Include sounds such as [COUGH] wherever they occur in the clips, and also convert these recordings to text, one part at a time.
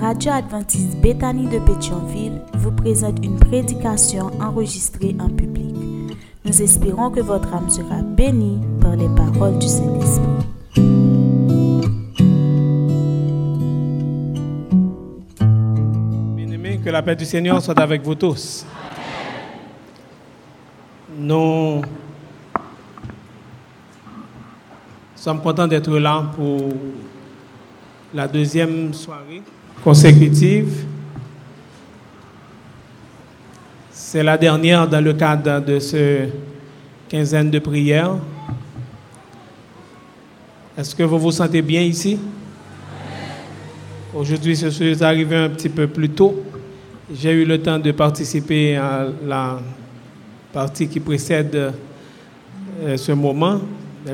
radio adventiste Bethany de Pétionville vous présente une prédication enregistrée en public. Nous espérons que votre âme sera bénie par les paroles du Saint-Esprit. Bien-aimés, que la paix du Seigneur soit avec vous tous. Nous sommes contents d'être là pour la deuxième soirée consécutive. C'est la dernière dans le cadre de ce quinzaine de prières. Est-ce que vous vous sentez bien ici? Aujourd'hui, je suis arrivé un petit peu plus tôt. J'ai eu le temps de participer à la partie qui précède euh, ce moment.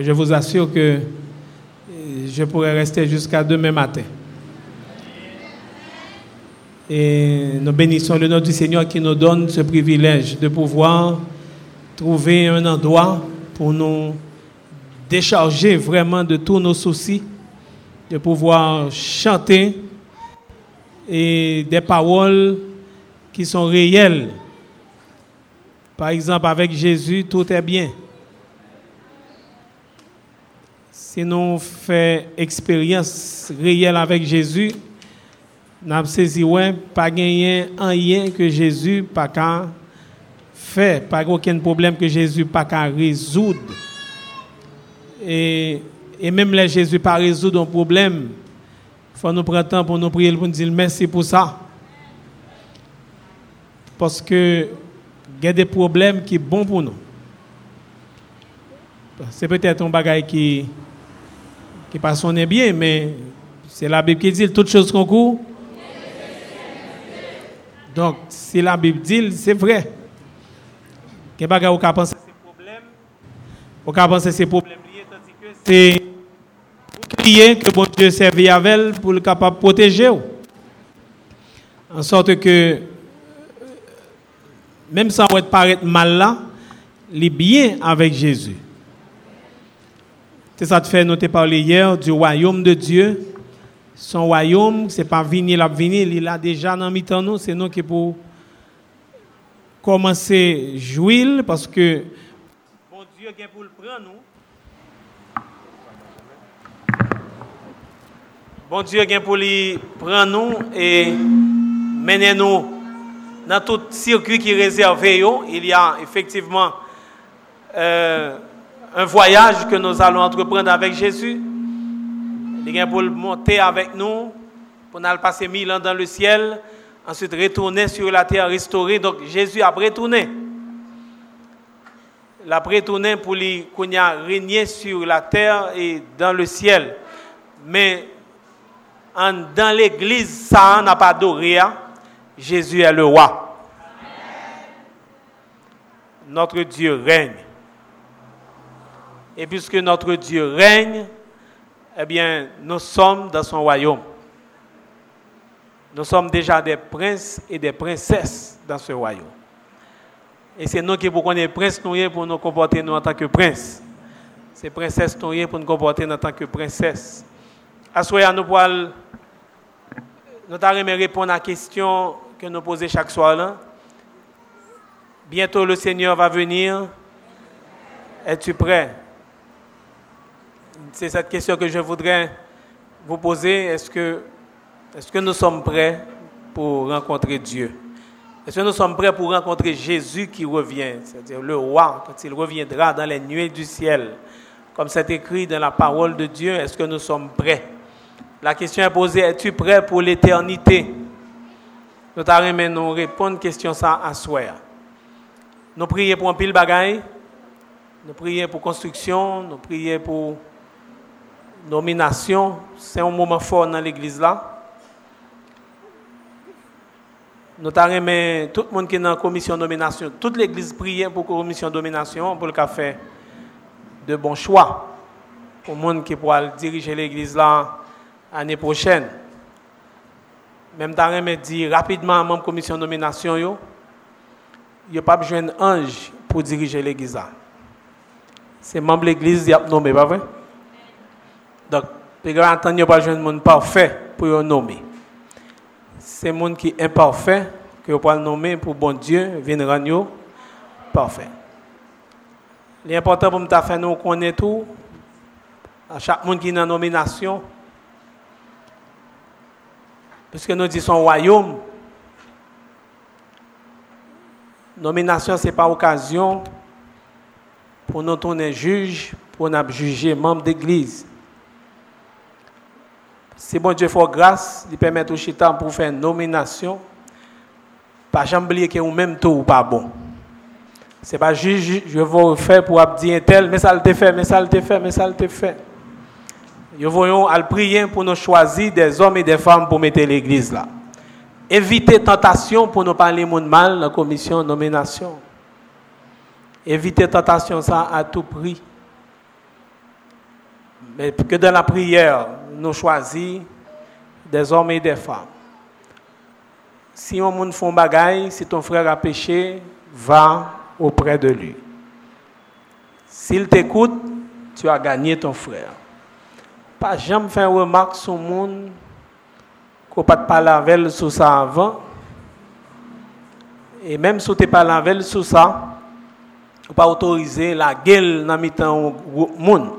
Je vous assure que je pourrais rester jusqu'à demain matin. Et nous bénissons le nom du Seigneur qui nous donne ce privilège de pouvoir trouver un endroit pour nous décharger vraiment de tous nos soucis, de pouvoir chanter et des paroles qui sont réelles. Par exemple, avec Jésus, tout est bien. Si nous faisons expérience réelle avec Jésus, avons saisi ouais, pas gagné rien que Jésus pas qu'à faire, pas aucun problème que Jésus pas qu'à résoudre. Et, et même là Jésus pas résoudre un problème, faut nous prendre temps pour nous prier pour nous dire merci pour ça. Parce que il y a des problèmes qui sont bons pour nous. C'est peut-être un bagage qui qui pas sonne bien, mais c'est la Bible qui dit toutes choses concourent. Donc, si la Bible dit, c'est vrai. Qu'est-ce que vous pensez ces problèmes Vous pensez ces problèmes liés, tandis que c'est pour crier que bon Dieu servait avec elle pour le protéger. En sorte que, même sans être paraître mal là, il est bien avec Jésus. C'est ça te fait, nous t'ai parlé hier du royaume de Dieu. Son royaume, c'est pas venir la venir, il a déjà dans mi-temps nous, c'est nous qui pour commencer à jouir parce que bon Dieu vient pour le prendre nous. Bon Dieu vient pour lui prendre nous et mener nous dans tout circuit qui est réservé. Il y a effectivement euh, un voyage que nous allons entreprendre avec Jésus. Il vient pour monter avec nous, pour nous passer mille ans dans le ciel, ensuite retourner sur la terre restaurée. Donc Jésus a retourné. Il a retourné pour lui régner sur la terre et dans le ciel. Mais dans l'église, ça n'a pas adoré. Jésus est le roi. Notre Dieu règne. Et puisque notre Dieu règne, eh bien, nous sommes dans son royaume. Nous sommes déjà des princes et des princesses dans ce royaume. Et c'est nous qui, pour qu'on est prince, nous pour nous comporter nous en tant que prince. C'est princesse pour nous comporter en tant que princesse. À nous pouvons nous répondre à la question que nous posons chaque soir. Bientôt le Seigneur va venir. Es-tu prêt? C'est cette question que je voudrais vous poser. Est-ce que, nous sommes prêts pour rencontrer Dieu? Est-ce que nous sommes prêts pour rencontrer Jésus qui revient, c'est-à-dire le roi, quand il reviendra dans les nuées du ciel. Comme c'est écrit dans la parole de Dieu, est-ce que nous sommes prêts? La question est posée, es-tu prêt pour l'éternité? Nous t'arrêtons nous répondre question ça à soi. Nous prions pour un pile bagaille, nous prions pour construction, nous prions pour nomination, c'est un moment fort dans l'église là. Nous avons tout le monde qui est dans la commission de nomination, toute l'église prie pour la commission de nomination pour le faire de bons choix pour le monde qui pourra diriger l'église là l'année prochaine. Même temps, je dire rapidement à la commission de nomination, il n'y a pas besoin d'un ange pour diriger l'église. C'est membre de l'église qui a nommé, pas vrai? Donc, les n'y a pas de monde parfait pour le nommer. c'est le monde qui est imparfait, que vous pouvez nommer pour bon Dieu, vienne rendre parfait. L'important pour nous faire nous connaître tout, à chaque monde qui est dans la nomination, puisque nous disons son royaume, nomination, ce n'est pas occasion pour nous tourner juge, pour nous juger membre d'église. Si bon Dieu fait grâce, il permet au chitan pour faire une nomination, pas jamais oublier que vous même tout ou pas bon. C'est pas juge, je vais faire pour dire tel, mais ça le fait, mais ça le fait, mais ça le fait. Nous voyons à prier pour nous choisir des hommes et des femmes pour mettre l'église là. Éviter tentation pour ne parler monde mal dans la commission de nomination. Éviter tentation ça à tout prix. Mais que dans la prière, nous choisissons des hommes et des femmes. Si un monde fait bagaille, si ton frère a péché, va auprès de lui. S'il t'écoute, tu as gagné ton frère. Pas jamais faire remarque sur le monde qu'on pas parler avec sur ça avant. Et même si tu pas avec sur ça, on pas autoriser la gueule dans le monde.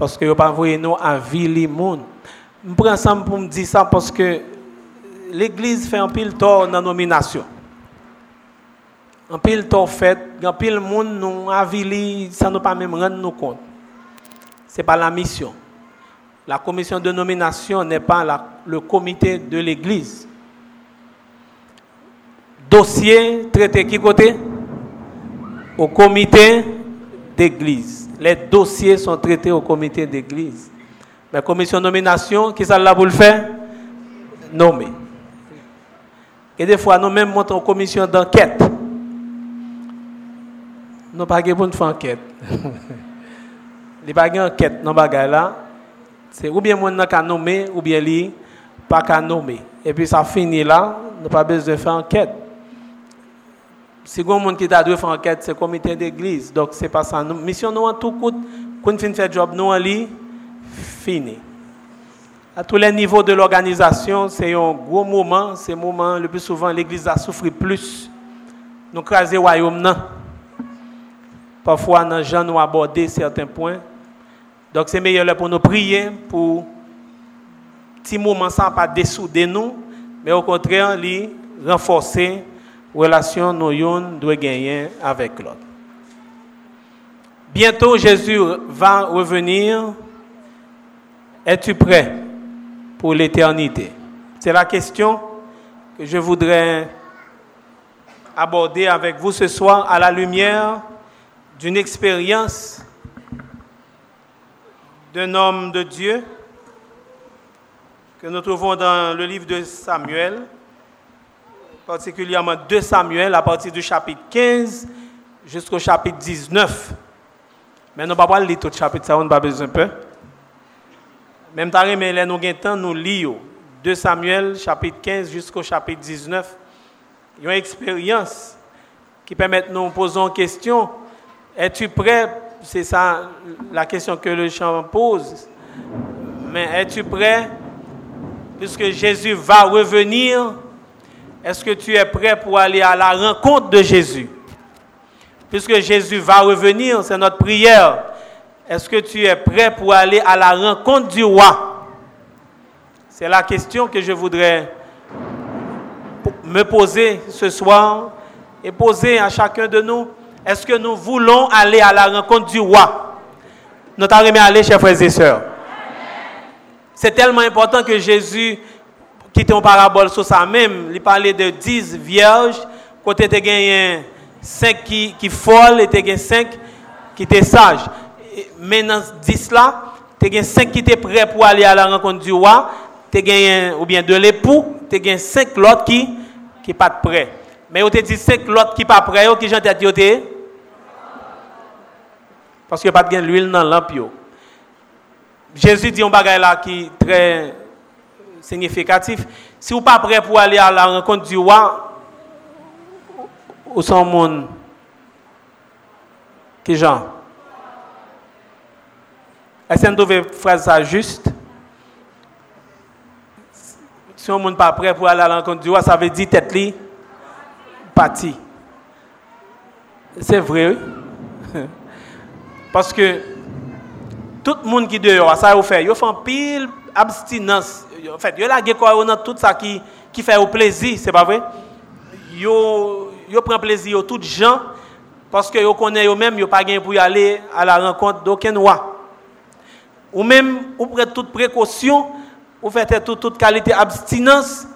Parce que vous pas voyé nous à le monde. Je prends ça pour me dire ça parce que l'église fait un pile tort dans la nomination. Un pile tort fait, un pile monde nous avili, ça ne pas même rendre nous compte. Ce n'est pas la mission. La commission de nomination n'est pas le comité de l'église. Dossier traité qui côté? Au comité d'église. Les dossiers sont traités au comité d'église. Mais commission de nomination, qui ça là pour le faire? Nommer. Et des fois, nous même montons en commission d'enquête. Nous pas pour faire enquête. Il n'y a pas enquête dans ce là. C'est ou bien mon n'a nommé, ou bien lui pas qu'à nommer. Et puis ça finit là, nous pas besoin de faire enquête. Si vous monde qui t'a dû faire enquête, c'est comité d'église. Donc c'est pas ça. Mission nous en tout coup, quand on fait job, nous lit, fini. À tous les niveaux de l'organisation, c'est un gros moment. C'est un moment, le plus souvent, l'église a souffert plus. Nous craser le royaume. Parfois, nous avons abordé certains points. Donc c'est meilleur pour nous prier pour petit moment sans pas dessouder nous, mais au contraire, lui renforcer relation nous doit gagner avec l'autre. Bientôt Jésus va revenir. Es-tu prêt pour l'éternité? C'est la question que je voudrais aborder avec vous ce soir à la lumière d'une expérience d'un homme de Dieu que nous trouvons dans le livre de Samuel, particulièrement de Samuel, à partir du chapitre 15 jusqu'au chapitre 19. Mais nous ne pouvons pas lire tout le chapitre, ça on pas besoin peu. Même temps, mais nous avons nous lisons de Samuel, chapitre 15 jusqu'au chapitre 19. Il y a une expérience qui permet de nous poser une question. Es-tu prêt? C'est ça la question que le chant pose. Mais es-tu prêt? Puisque Jésus va revenir, est-ce que tu es prêt pour aller à la rencontre de Jésus? Puisque Jésus va revenir, c'est notre prière. Est-ce que tu es prêt pour aller à la rencontre du roi? C'est la question que je voudrais me poser ce soir et poser à chacun de nous. Est-ce que nous voulons aller à la rencontre du roi? Nous t'avons aller, chers frères et sœurs. C'est tellement important que Jésus, qui était en parabole sur ça même, il parlait de 10 vierges, côté tu gagné 5 qui, qui folles et tu 5 qui étaient sages. Mais dans 10 là, tu as 5 qui étaient prêts pour aller à la rencontre du roi, gagné, ou bien de l'époux, tu as 5 autres qui ne pas prêts. Mais on te dit 5 l'autre qui pas prêt, qui j'en dit Parce qu'il n'y a pas de l'huile dans la lampe. Jésus dit un bagage là qui est très significatif. Si vous pas prêt pour aller à la rencontre du roi, ou son monde, qui genre Est-ce que vous phrase ça juste? Si on n'est pas prêt pour aller à la rencontre du roi, ça veut dire tête parti. C'est vrai. [LAUGHS] Parce que tout le monde qui dehors, ça vous fait, ils font pile abstinence. En fait, ils la dans tout ça qui qui fait au plaisir, c'est pas vrai? Yo yo prend plaisir tous gens parce que yo connaît eux même yo pas gain pour y aller à la rencontre d'aucun roi. Ou même ou prend toute précaution, ou faites toute, qualité abstinence,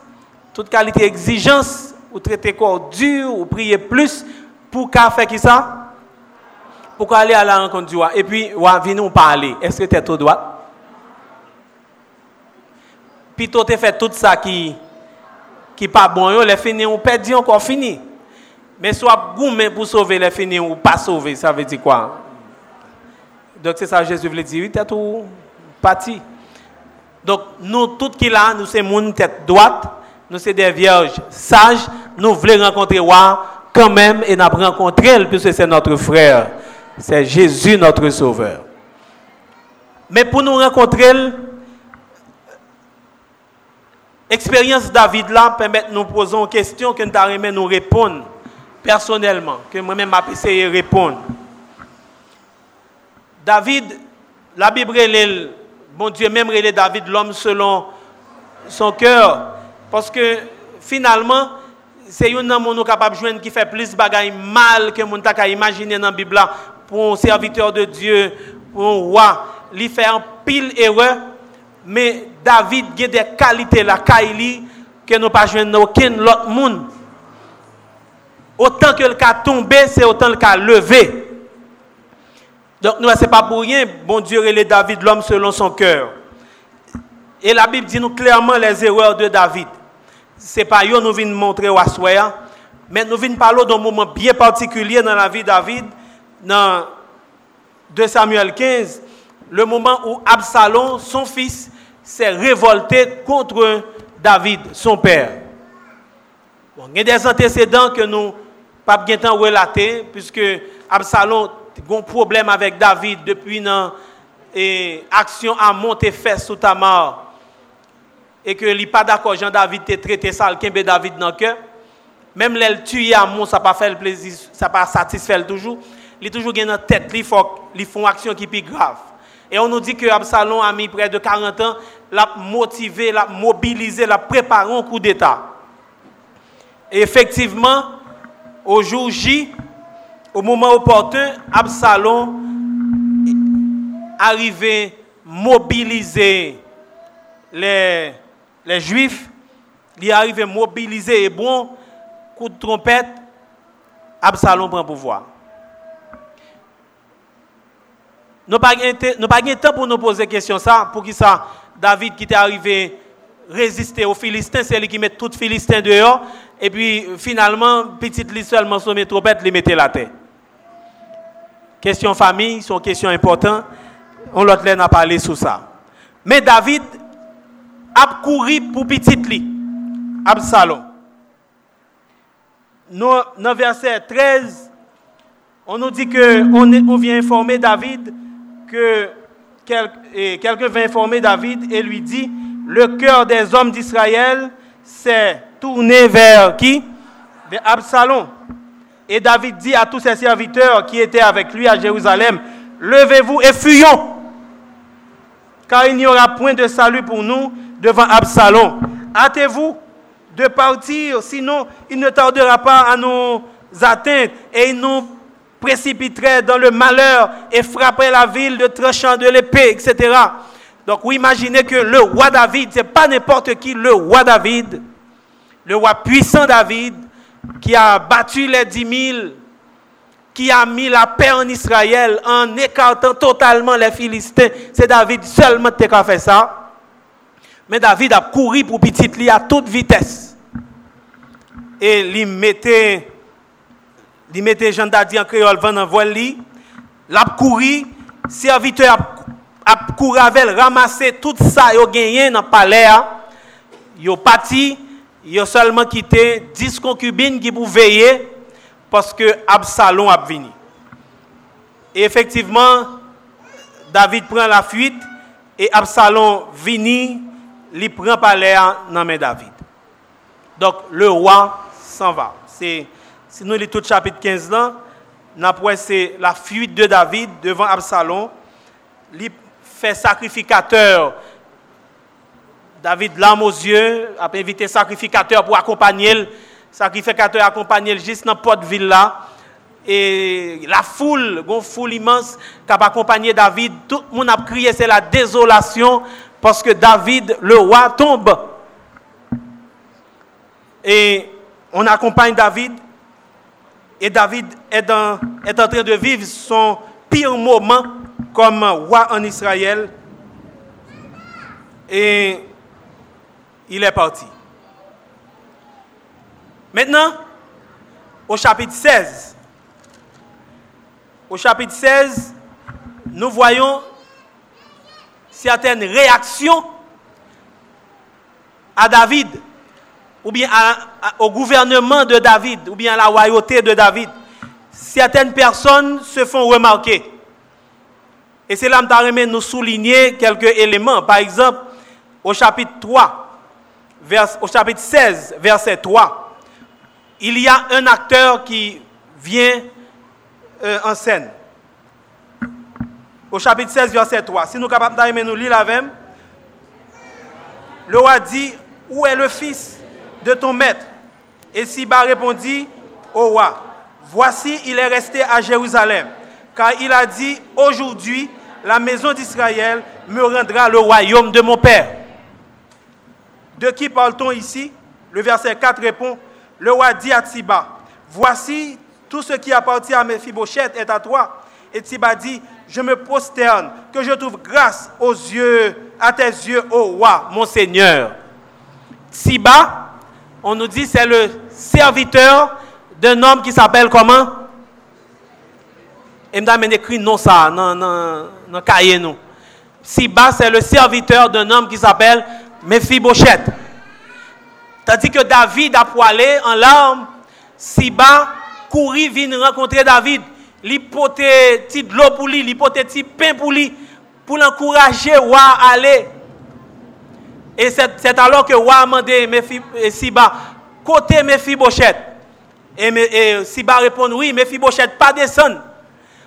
toute qualité exigence, ou traiter corps dur, ou prier plus pour qu'à faire qui ça? Pour aller à la rencontre du roi. Et puis, roi, venez nous parler. Est-ce que tu es tout droit? Puis, tu fait tout ça qui qui pas bon, les fini, on perdu encore fini. Mais soit gourmet pour sauver les finis ou pas sauver, ça veut dire quoi? Donc, c'est ça Jésus voulait dire, oui, es tout parti. Donc, nous, tout qui là, nous sommes une tête droite, nous sommes des vierges sages, nous voulons rencontrer roi quand même et nous rencontré puisque c'est notre frère. C'est Jésus notre Sauveur. Mais pour nous rencontrer, l'expérience David là permet de nous poser une question que nous avons nous répondre personnellement, que moi-même j'ai essayé de répondre. David, la Bible, est, bon Dieu même David l'homme selon son cœur, parce que finalement, c'est un homme capable de qui fait plus de mal que mon t'a imaginer dans la Bible pour un serviteur de Dieu, pour un roi, il fait un pile erreur, mais David a des qualités la que nous pas jouer aucun autre monde. Autant que le cas tombé, c'est autant le cas levé. Donc, nous, ce n'est pas pour rien, bon Dieu, et David, l'homme selon son cœur. Et la Bible dit clairement les erreurs de David. Ce n'est pas eux nous venons montrer au mais nous venons parler d'un moment bien particulier dans la vie de David, dans 2 Samuel 15, le moment où Absalom, son fils, s'est révolté contre David, son père. Bon, il y a des antécédents que nous pas bien temps relater, puisque Absalom a un problème avec David depuis une action à monter fesses sous Tamar. Et que n'est pas d'accord, Jean-David t'a traité ça, le David dans cœur. Même les tuer à mon, ça pas fait le plaisir, ça pas satisfait toujours. Il toujours dans tête, il ils font action qui est plus grave. Et on nous dit que Absalom a mis près de 40 ans, l'a motivé, l'a mobilisé, l'a préparé un coup d'État. Et effectivement, au jour J, au moment opportun, Absalom arrivé mobiliser les, les Juifs, il arrivé mobiliser et bon, coup de trompette, Absalom prend pouvoir. Nous n'avons pas de temps pour nous poser question ça, pour qui ça, David qui est arrivé résister aux Philistins, c'est lui qui met tout Philistins dehors, et puis finalement, petite liste seulement sur mes trompettes, les mettait la terre. Question famille, sont questions importantes. On l'autre n'a parlé sur ça. Mais David a couru pour petite li, Absalom. Dans le verset 13, on nous dit que on, on vient informer David que quelqu'un vient informer David et lui dit le cœur des hommes d'Israël s'est tourné vers qui? Vers Absalom. Et David dit à tous ses serviteurs qui étaient avec lui à Jérusalem, levez-vous et fuyons, car il n'y aura point de salut pour nous devant Absalom. Hâtez-vous de partir, sinon il ne tardera pas à nous atteindre et il nous précipiterait dans le malheur et frapperait la ville de tranchant de l'épée, etc. Donc vous imaginez que le roi David, ce n'est pas n'importe qui, le roi David, le roi puissant David, qui a battu les dix mille, qui a mis la paix en Israël en écartant totalement les Philistins. C'est David seulement qui a fait ça. Mais David a couru pour petit lit à toute vitesse. Et il mettait, il mettait Jean Dadi en créole, en voile, il a couru, serviteur a couru avec ramasser tout ça a gagné dans le palais. Ils ont parti, ils ont seulement quitté 10 concubines qui pouvaient veiller parce que Absalom a venu. Et effectivement, David prend la fuite et Absalom vient il prend palais dans main David. Donc le roi s'en va. C'est Si nou li tout chapit 15 lan, nan pou ese la fuit de David devan Absalon, li fe sakrifikateur. David lam ozye, ap evite sakrifikateur pou akompanyel, sakrifikateur akompanyel jist nan pot villa, e la foule, gon foule imans, kap akompanyel David, tout moun ap kriye se la dezolasyon, paske David le roi tombe. E on akompany David, Et David est, en train de vivre son pire moment comme roi en Israël. Et il est parti. Maintenant, au chapitre 16, au chapitre 16, nous voyons certaines réactions à David, ou bien au gouvernement de David, ou bien à la royauté de David. Certaines personnes se font remarquer. Et c'est là que nous souligner quelques éléments. Par exemple, au chapitre 3, au chapitre 16, verset 3, il y a un acteur qui vient euh, en scène au chapitre 16, verset 3. Si nous sommes capables nous lire la même, le roi dit, où est le fils? De ton maître Et Siba répondit au roi, voici, il est resté à Jérusalem, car il a dit, aujourd'hui, la maison d'Israël me rendra le royaume de mon père. De qui parle-t-on ici? Le verset 4 répond, le roi dit à Siba, voici, tout ce qui appartient à Mephibosheth est à toi. Et Siba dit, je me prosterne, que je trouve grâce aux yeux, à tes yeux, ô roi, mon Seigneur. Siba, on nous dit, c'est le serviteur d'un homme qui s'appelle comment? Et me écrit non ça, non, non, non, cahier nous. Siba, c'est le serviteur d'un homme qui s'appelle Mephibosheth. Tandis que David a poilé en larmes, Siba courit, vient rencontrer David ti de l'eau pour lui, pote ti pain pour lui, pour l'encourager à aller. Et c'est alors que a demandé Siba, côté Mephibosheth. Et, et Siba répond, oui, Mephibosheth, pas descendre.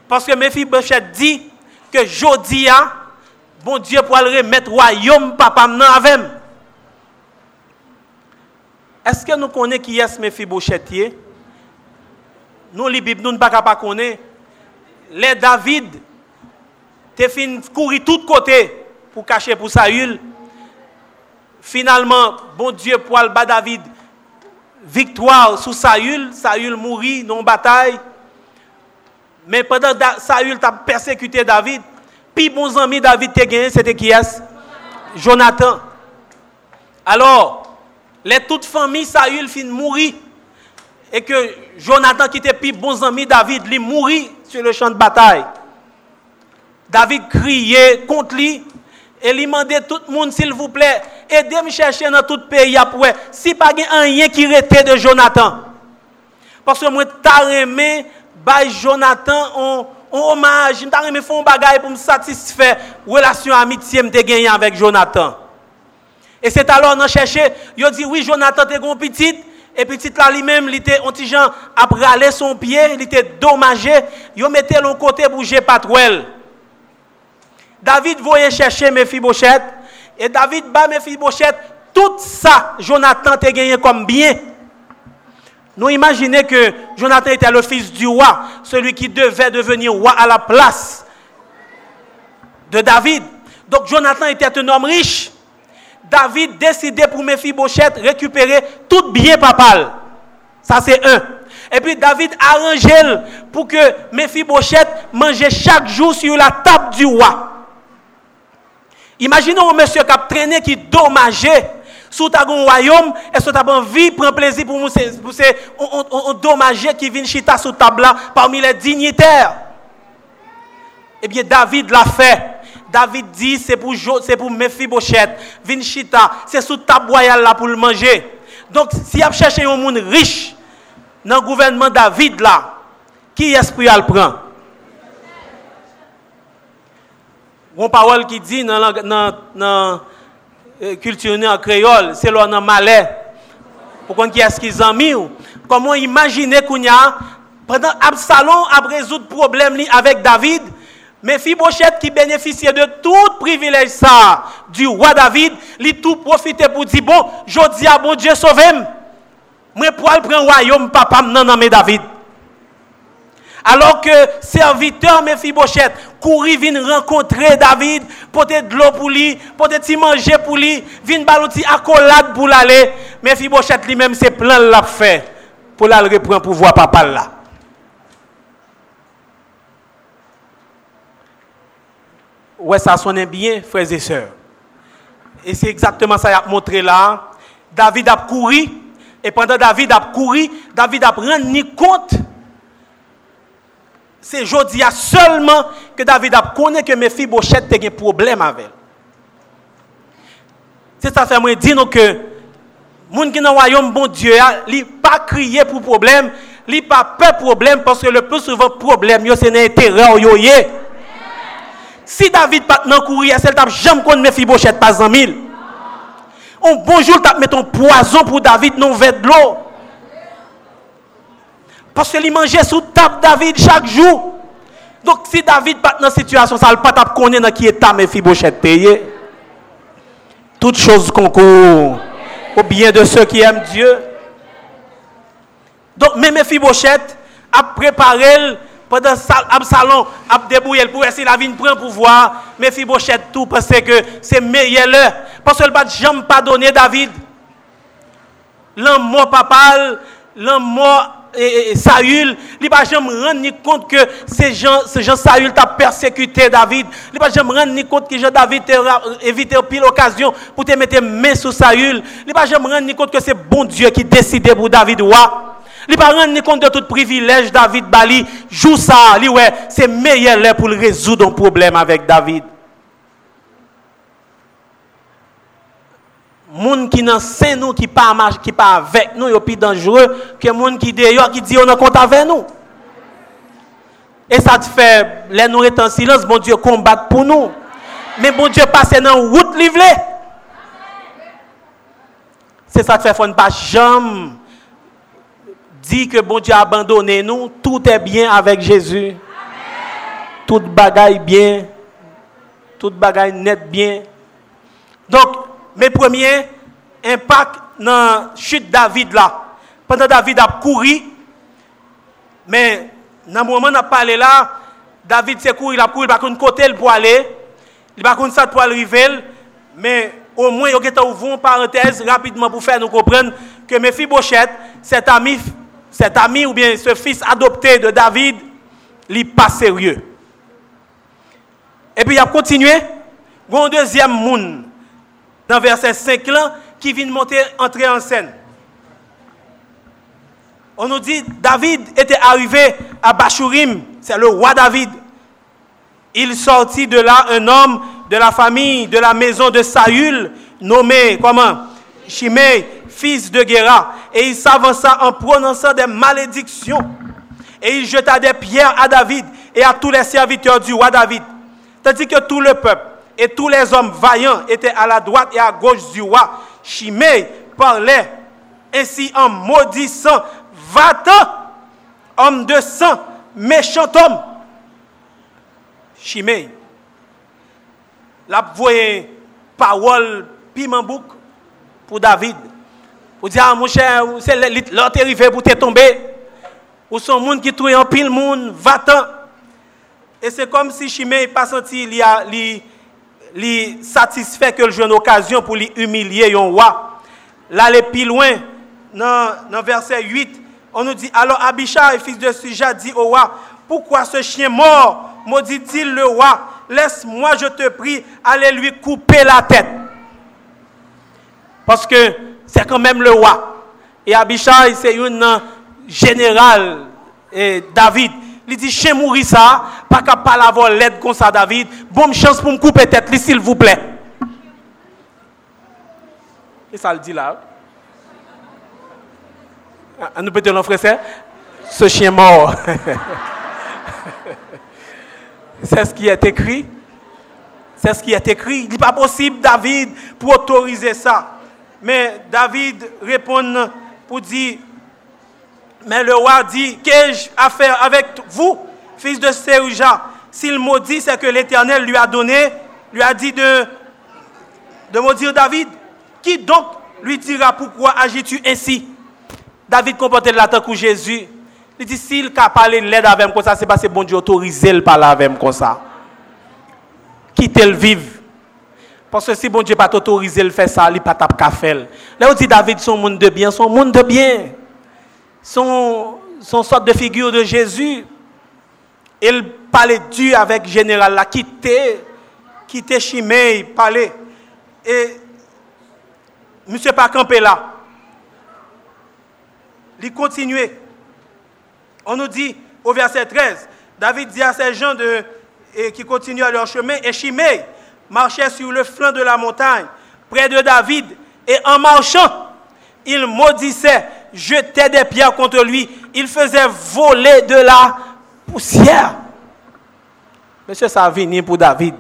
Parce que Mephibosheth dit que Jodia, bon Dieu pour le remettre royaume papa maintenant avec. Est-ce que nous connaissons qui est Mephibosheth? Nous, les Bibles, nous ne pouvons pas connaître les David te fin courir tout côté pour cacher pour Saül. Finalement, bon Dieu pour le David victoire sous Saül, Saül mourit dans la bataille. Mais pendant que Saül a persécuté David, puis bon ami David te gagné, c'était qui est Jonathan. Alors, les toutes familles Saül fin mourir et que Jonathan qui était plus bon ami David, lui mourit sur le champ de bataille. David criait contre lui et lui demandait tout le monde, s'il vous plaît, aidez-moi chercher dans tout le pays après. Si pas rien qui était de Jonathan. Parce que moi, t'as aimé, Jonathan, on, on hommage, t'as aimé faire un bagage pour me satisfaire, relation amitié me gagné avec Jonathan. Et c'est alors qu'on cherché, il dit oui, Jonathan, t'es un petit, et petit là lui-même, il était un petit a bralé son pied, il était dommagé, il mettait l'autre côté bouger pas trop. David voyait chercher Mephibosheth et David bat Mephibosheth tout ça Jonathan t'a gagné comme bien. Nous imaginons que Jonathan était le fils du roi, celui qui devait devenir roi à la place de David. Donc Jonathan était un homme riche. David décidait pour Mephibosheth récupérer tout bien papal. Ça c'est un. Et puis David arrangeait pour que Mephibosheth mangeait chaque jour sur la table du roi. Imaginons un monsieur qui a traîné, qui dommageait sous ta royaume, et ce ta envie, prend plaisir pour nous, pour dommager qui vient chita sous table parmi les dignitaires? Eh bien, David l'a fait. David dit c'est pour c'est pour Mephibosheth, Vinchita, c'est sous table royale pour le manger. Donc si a cherché un monde riche dans le gouvernement David qui est-ce pour le prendre Une parole qui dit dans, dans, euh, culture en créole, c'est l'on en malais. Pourquoi qui est-ce qu'ils ont mis Comment imaginer qu'on a pendant Absalom a résoudre problème avec David, mais Fibochette qui bénéficiait de tout privilège ça du roi David, lui tout profité pour dire bon, je dis à bon Dieu sauve-moi. Moi pour prendre royaume papa non non mais David. Alors que serviteur Mephibosheth courir vient rencontrer David, porter de l'eau pour lui, porter manger pour lui, vient balouti accolade pour l'aller. Mephibosheth lui-même c'est plein l'a fait pour la reprendre pouvoir papa là. Ouais, ça sonne bien, frères et sœurs. Et c'est exactement ça qu'il a montré là. David a couru, et pendant David a couru, David a rendu compte c'est aujourd'hui seulement que David a connu que mes filles Bochette a un problème avec C'est ça fait moi dire que gens qui dans le royaume bon Dieu, il pas crier pour problème, il pas peur problème parce que le plus souvent problème c'est l'intérêt yo Si David pas dans courir, c'est t'a jamais connu mes filles Bochette pas en mille? Un bonjour t'a mis ton poison pour David non verre de l'eau. Parce qu'il mangeait sous table David chaque jour. Donc si David pas dans situation, ça ne pas connaître dans qui état mes fibochettes payées. Toutes choses concourent au bien de ceux qui aiment Dieu. Donc même fibochettes a préparé pendant Absalom a débrouillé pour essayer la vie prendre pouvoir. Mes fibochettes tout parce que c'est meilleur Parce qu'elle ne jamais pardonner David. L'homme mort papa, l'homme et, Saül, il va jamais rendre compte que ces gens, ces gens Saül t'a persécuté David. Il va jamais rendre compte que Jean David t'a évité pile occasion pour te mettre main sur Saül. Il va jamais rendre compte que c'est bon Dieu qui décide pour David roi. Il va rendre compte de tout privilège David Bali. Joue ça, ouais, c'est meilleur pour résoudre un problème avec David. Gens qui dans sein nous qui pas qui pas avec nous est plus dangereux que gens qui dehors qui dit on a compte avec nous. Et ça te fait les nous en silence, bon Dieu combat pour nous. Mais bon Dieu passe dans route livrée. C'est ça te fait faut pas jamais dire que bon Dieu a abandonné nous, tout est bien avec Jésus. Tout bagaille bien. Tout bagaille net bien. Donc mes premiers impacts dans la chute de David là. Pendant David a couru, mais dans le moment où on a parlé là, David s'est couru, il a couru, il n'a pas côté pour aller, il n'a pas ça pour arriver, mais au moins, il a ouvert une parenthèse rapidement pour faire nous comprendre que Bochette, cet ami, cet ami ou bien ce fils adopté de David, il n'est pas sérieux. Et puis il a continué, un deuxième monde dans verset 5 là, qui vient monter, entrer en scène. On nous dit, David était arrivé à Bachurim, c'est le roi David. Il sortit de là un homme de la famille, de la maison de Saül, nommé comment? Chimé, fils de Guéra. Et il s'avança en prononçant des malédictions. Et il jeta des pierres à David et à tous les serviteurs du roi David. Tandis que tout le peuple et tous les hommes vaillants étaient à la droite et à gauche du roi. Chimé parlait ainsi en maudissant Va-t'en, homme de sang, méchant homme. Chimé, la voyée parole piment pour David. Pour dire, ah, mon cher, c'est l'autre arrivé pour te tomber. Ou son monde qui trouve en pile monde, va-t'en. Et c'est comme si Chimé n'a pas senti, y a, li satisfait que le une occasion pour lui humilier un roi. Là, les plus loin, dans, dans verset 8, on nous dit, alors Abishai, fils de Suja, dit au roi, pourquoi ce chien mort? Maudit-il le roi Laisse-moi, je te prie, aller lui couper la tête. Parce que c'est quand même le roi. Et Abishai, c'est une générale, et David. Il dit, chez mourir ça, pas capable d'avoir l'aide comme ça, David. Bonne chance pour me couper tête, s'il vous plaît. Et ça le dit là? Ah, nous peut-être frère, ce chien mort. [LAUGHS] C'est ce qui est écrit. C'est ce qui est écrit. Il n'est pas possible, David, pour autoriser ça. Mais David répond pour dire, mais le roi dit, qu'ai-je à faire avec vous, fils de Séruja? S'il maudit, c'est que l'Éternel lui a donné, lui a dit de, de maudire David. Qui donc lui dira pourquoi agis-tu ainsi? David comportait la que Jésus. Il dit, s'il a parlé l'aide avec comme ça, c'est parce que bon Dieu autorisé le parler avec comme ça. Quittez le vivre. Parce que si bon Dieu pas t'autoriser le faire ça, il pas faire. Là on dit David son monde de bien, son monde de bien. Son son sorte de figure de Jésus. Il parlait Dieu avec général là, quitté quitté Chimay, parlait et monsieur pas campé là. Il continuait. On nous dit au verset 13, David dit à ces gens de, qui continuent à leur chemin, et Chimay marchait sur le flanc de la montagne, près de David, et en marchant, il maudissait, jetait des pierres contre lui, il faisait voler de la poussière. Monsieur, ça a venu pour David.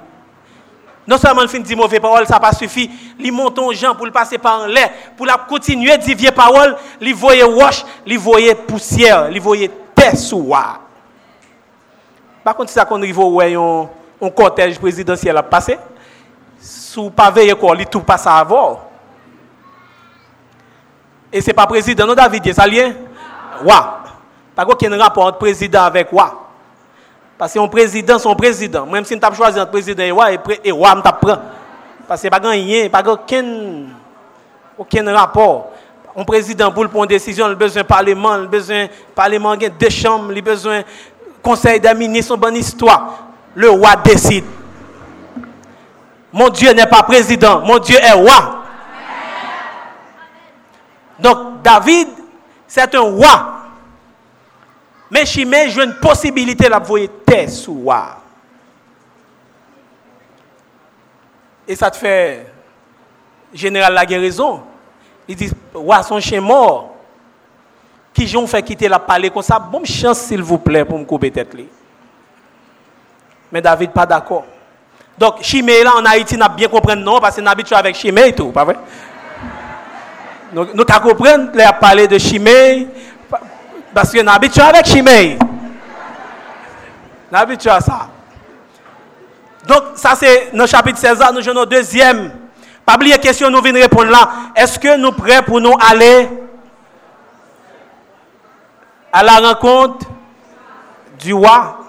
Non seulement il finit de dire mauvaise parole, ça n'a pas suffi. Il monte aux gens pour le passer par l'air, pour la continuer à dire vieille parole, il voyait wash, il voyait poussière, il voyait terre sous Par contre, ça qu'on arrive où un cortège présidentiel a passé, sous pavé il tout passe avant. Et c'est pas président, non David, ça lien? Pas aucun rapport entre président avec wa. Parce que un président, son président. Même si on choisi un président et roi, et roi, on prend. Parce que pas rien, pas aucun, aucun rapport. Un président, pour prendre une décision, il a besoin de parlement, il a besoin de parlement, il a deux chambres, il a besoin de conseil des ministres, une bonne histoire. Le roi décide. Mon Dieu n'est pas président, mon Dieu est roi. Donc, David, c'est un roi. Mais Chimé j'ai une possibilité de voir terre sous roi. Et ça te fait, général la guérison. Il dit, roi, son chien mort. Qui j'ont fait quitter la palais comme ça, bonne chance s'il vous plaît pour me couper tête. Mais David pas d'accord. Donc, Chimé là en Haïti, n'a bien compris non, parce qu'on habitué avec Chimé et tout, pas vrai? Nous, nous compris, les a parlé de Chimé, parce qu'on habitué avec Chimé. On habitué à ça. Donc, ça c'est dans le chapitre 16, nous avons deuxième. Pas oublier question, nous venons répondre là. Est-ce que nous prêts pour nous aller à la rencontre du roi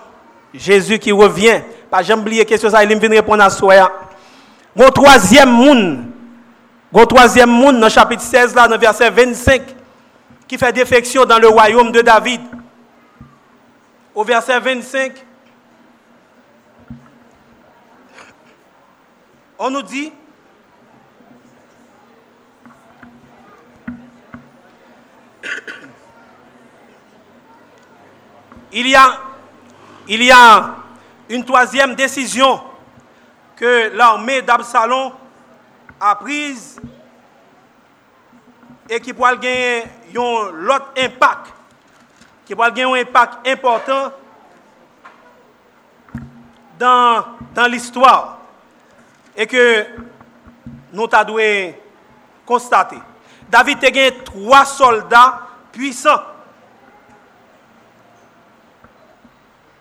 Jésus qui revient? Pas jamais oublier question ça, il vient répondre à soi. Mon troisième monde, mon troisième monde dans le chapitre 16 là, dans le verset 25 qui fait défection dans le royaume de David. Au verset 25, on nous dit, il y a, il y a une troisième décision que l'armée d'Absalom aprise e ki pou al genye yon lot impak, ki pou al genye yon impak important dan, dan l'histoire e ke nou ta dwe konstate. David te genye 3 soldat puisan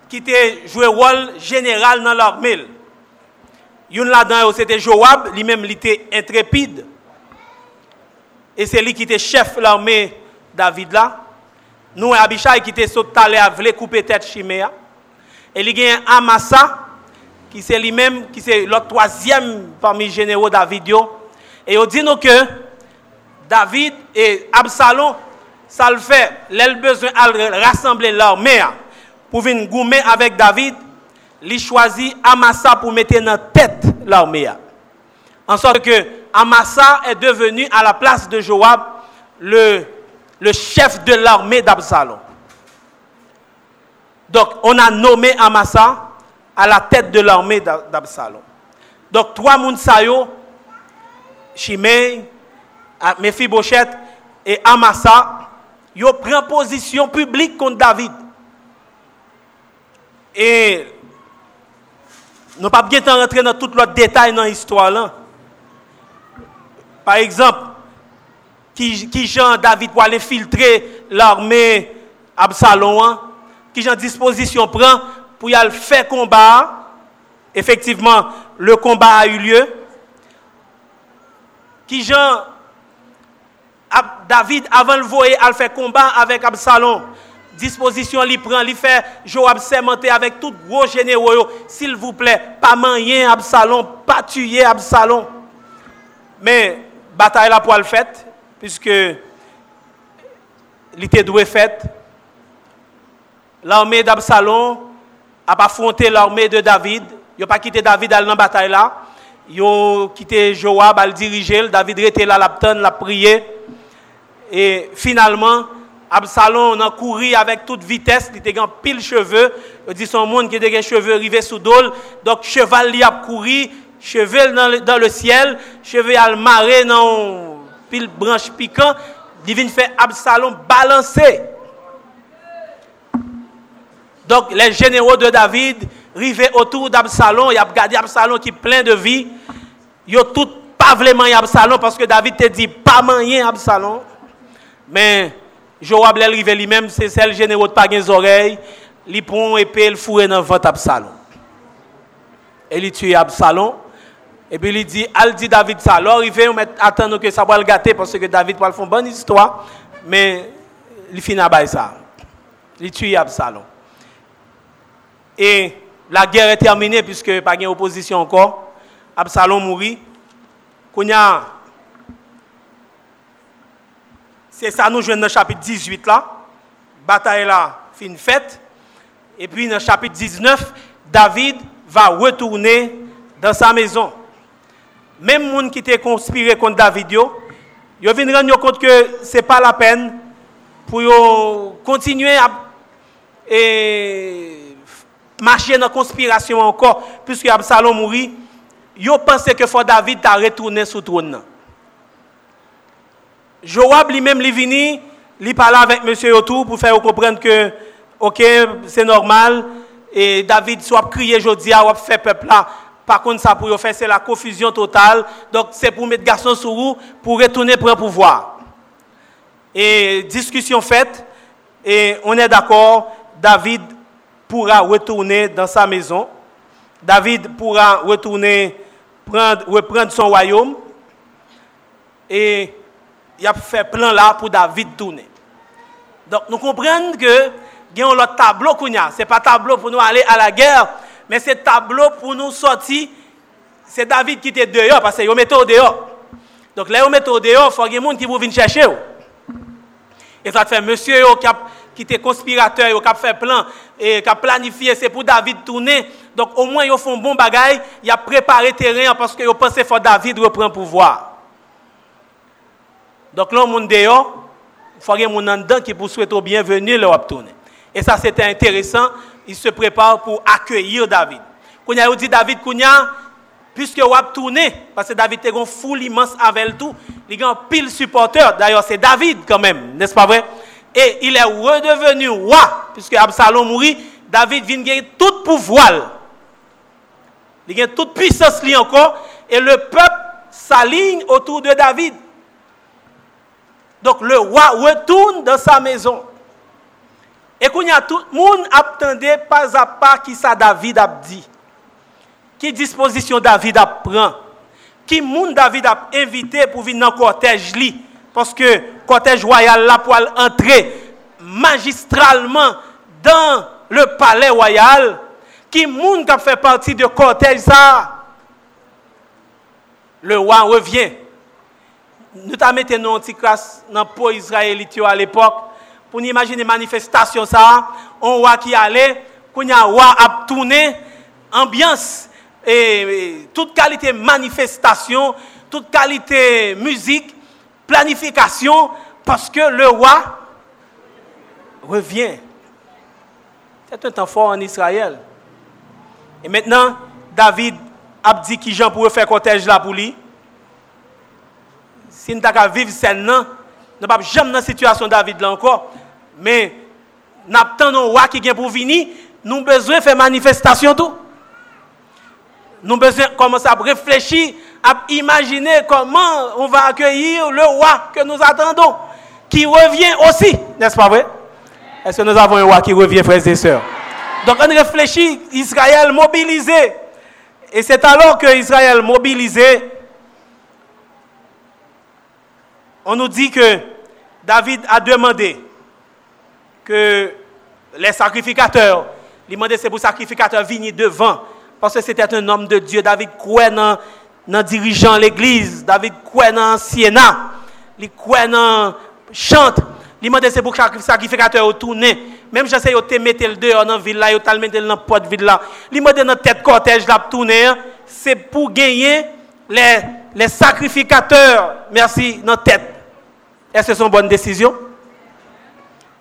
ki te jwe wol general nan l'armel. Yon là-dedans, c'était Joab, lui-même, il était intrépide. Et c'est lui qui était chef de l'armée David là. Nous, Abishai qui était sauté à voulait couper tête Chiméa. Et il y a Amasa, qui c'est lui-même, qui c'est le troisième parmi les généraux David. Et il dit que David et Absalom, ça le fait, a besoin de rassembler l'armée pour venir goumer avec David. Il choisit Amasa pour mettre dans tête l'armée. En sorte que Amasa est devenu à la place de Joab le, le chef de l'armée d'Absalom. Donc, on a nommé Amasa à la tête de l'armée d'Absalom. Donc, trois Mounsayo, Chimay, Mephibosheth et Amasa, ils pris position publique contre David. Et Nous pas bien rentrer dans tout l'autre détail dans l'histoire. Par exemple, qui, qui Jean David pour aller filtrer l'armée Absalom, hein? qui Jean disposition prend pour y aller faire combat. Effectivement, le combat a eu lieu. Qui Jean David, avant le voyer, a fait combat avec Absalom disposition li prend, li fait Joab sermenté avec tout gros généraux, s'il vous plaît, pas manier Absalom, pas tuer Absalom. Mais bataille la pour le fait, puisque était doué fait. L'armée d'Absalom a affronté l'armée de David. Il n'a pas quitté David dans la bataille là. Il a quitté Joab à le diriger. David était là, la prié. Et finalement, Absalom a couru avec toute vitesse, il était en pile cheveux. Il dit son monde qui était cheveux rivés sous dol. Donc cheval il a couru, cheval dans le, ciel, cheval maré dans pile branche piquant. Il vient faire Absalom balancer. Donc les généraux de David rivaient autour d'Absalom, il a regardé Absalom qui est plein de vie. Ils ont tout pas vraiment Absalom parce que David te dit pas manier Absalom. Mais Joab l'arrivé lui-même, c'est celle généraux de pas les oreilles, il prend épée, il fourre dans le ventre Absalom. Et il tue Absalom. Et puis dit, al dit David ça. Alors il fait attendre que ça va le gâter parce que David va faire une bonne histoire. Mais il finit à ça. Il tue Absalom. Et la guerre est terminée puisque pas de opposition encore. Absalom mourit. Quand c'est ça nous jouons dans le chapitre 18 là. Bataille là, fin faite. Et puis dans le chapitre 19, David va retourner dans sa maison. Même les gens qui étaient conspiré contre David, ils viennent rendre compte que ce n'est pas la peine pour continuer à marcher dans la conspiration encore, puisque Absalom mourit. Ils pensaient que David a retourné sur le trône. Joab lui-même, il venu, il parlait avec monsieur autour pour faire comprendre que, ok, c'est normal, et David soit crié aujourd'hui, à faire peuple là. Par contre, ça pour faire, c'est la confusion totale. Donc, c'est pour mettre garçon sur vous, pour retourner pour le pouvoir. Et discussion faite, et on est d'accord, David pourra retourner dans sa maison. David pourra retourner, prendre, reprendre son royaume. Et il a fait plan là pour David tourner. Donc nous comprenons que il y a un tableau a. Ce n'est pas tableau pour nous aller à la guerre, mais c'est tableau pour nous sortir. C'est David qui était dehors, parce qu'il mettait au dehors. Donc là, il met au dehors, il faut ait des gens qui vont venir chercher. Et ça fait monsieur qui était conspirateur, qui a fait plan, et qui a planifié, c'est pour David tourner. Donc au moins, ils font bon bagage, ils ont préparé terrain parce qu'ils pensaient que David reprend pouvoir. Donc là, monde dehors, il faut que monde dedans qui pour souhaiter bienvenue tourner. Et ça c'était intéressant, il se prépare pour accueillir David. Quand il dit David Kounia, puisque vous tourné, parce que David est un foule immense avec tout, il a un pile supporter. D'ailleurs, c'est David quand même, n'est-ce pas vrai? Et il est redevenu roi, puisque Absalom mourit, David vient gagner tout pouvoir. Il gagne toute puissance encore, et le peuple s'aligne autour de David. Donc le roi retourne dans sa maison. Et quand y a tout le monde attendait pas à pas qui ça David a dit. Qui disposition David a pris. Qui monde David a invité pour venir dans le cortège. Parce que le cortège royal là pour entrer magistralement dans le palais royal. Qui monde qui a fait partie de cortège ça. Le roi revient nous avons mis petit classe dans le israélite à l'époque pour imaginer manifestation ça, un roi qui allait, qu'on a roi tourné, ambiance et, toute qualité manifestation, toute qualité musique, planification parce que le roi revient. C'est un temps fort en Israël. Et maintenant, David a dit qui Jean pourrait faire cortège là pour lui si nous avons vivre scène, nous ne pas jamais dans la situation de David là encore. Mais nous attendons roi qui vient pour venir, nous avons besoin de faire manifestation tout. nous besoin commencer à réfléchir, à imaginer comment on va accueillir le roi que nous attendons, qui revient aussi, n'est-ce pas vrai? Est-ce que nous avons un roi qui revient, frères et sœurs? Donc on réfléchit, Israël mobilisé. Et c'est alors que Israël mobilisé, on nous dit que David a demandé que les sacrificateurs, il demandé c'est pour sacrificateurs venir devant, parce que c'était un homme de Dieu. David croit dans, dans dirigeant l'église, David croit dans Siena, il croit dans chante. Il demandé c'est pour sacrificateur tourner. Même si j'essaie de mettre le dehors dans la ville là, de mettre dans la porte ville. Il demandé dans tête cortège hein. c'est pour gagner les, sacrificateurs, merci. Est-ce que c'est une bonne décision?